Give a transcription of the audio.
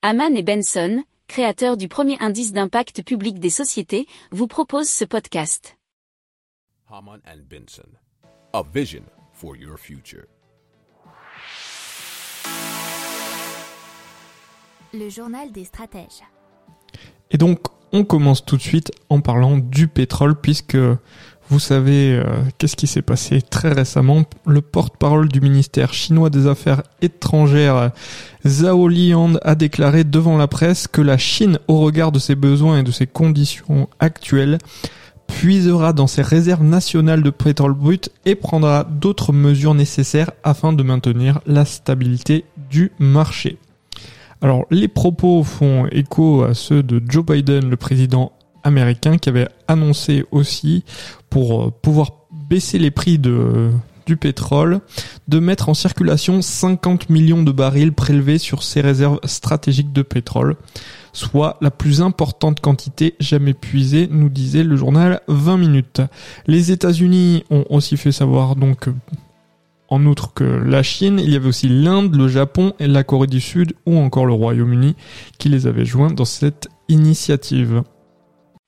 Haman et Benson, créateurs du premier indice d'impact public des sociétés, vous proposent ce podcast. Haman and Benson, a vision for your future. Le journal des stratèges. Et donc, on commence tout de suite en parlant du pétrole, puisque vous savez euh, qu'est-ce qui s'est passé très récemment? Le porte-parole du ministère chinois des Affaires étrangères, Zhao Liang, a déclaré devant la presse que la Chine, au regard de ses besoins et de ses conditions actuelles, puisera dans ses réserves nationales de pétrole brut et prendra d'autres mesures nécessaires afin de maintenir la stabilité du marché. Alors les propos font écho à ceux de Joe Biden, le président américain, qui avait annoncé aussi pour euh, pouvoir baisser les prix de, du pétrole, de mettre en circulation 50 millions de barils prélevés sur ses réserves stratégiques de pétrole, soit la plus importante quantité jamais puisée, nous disait le journal 20 minutes. Les États-Unis ont aussi fait savoir donc en outre que la Chine, il y avait aussi l'Inde, le Japon et la Corée du Sud ou encore le Royaume-Uni qui les avaient joints dans cette initiative.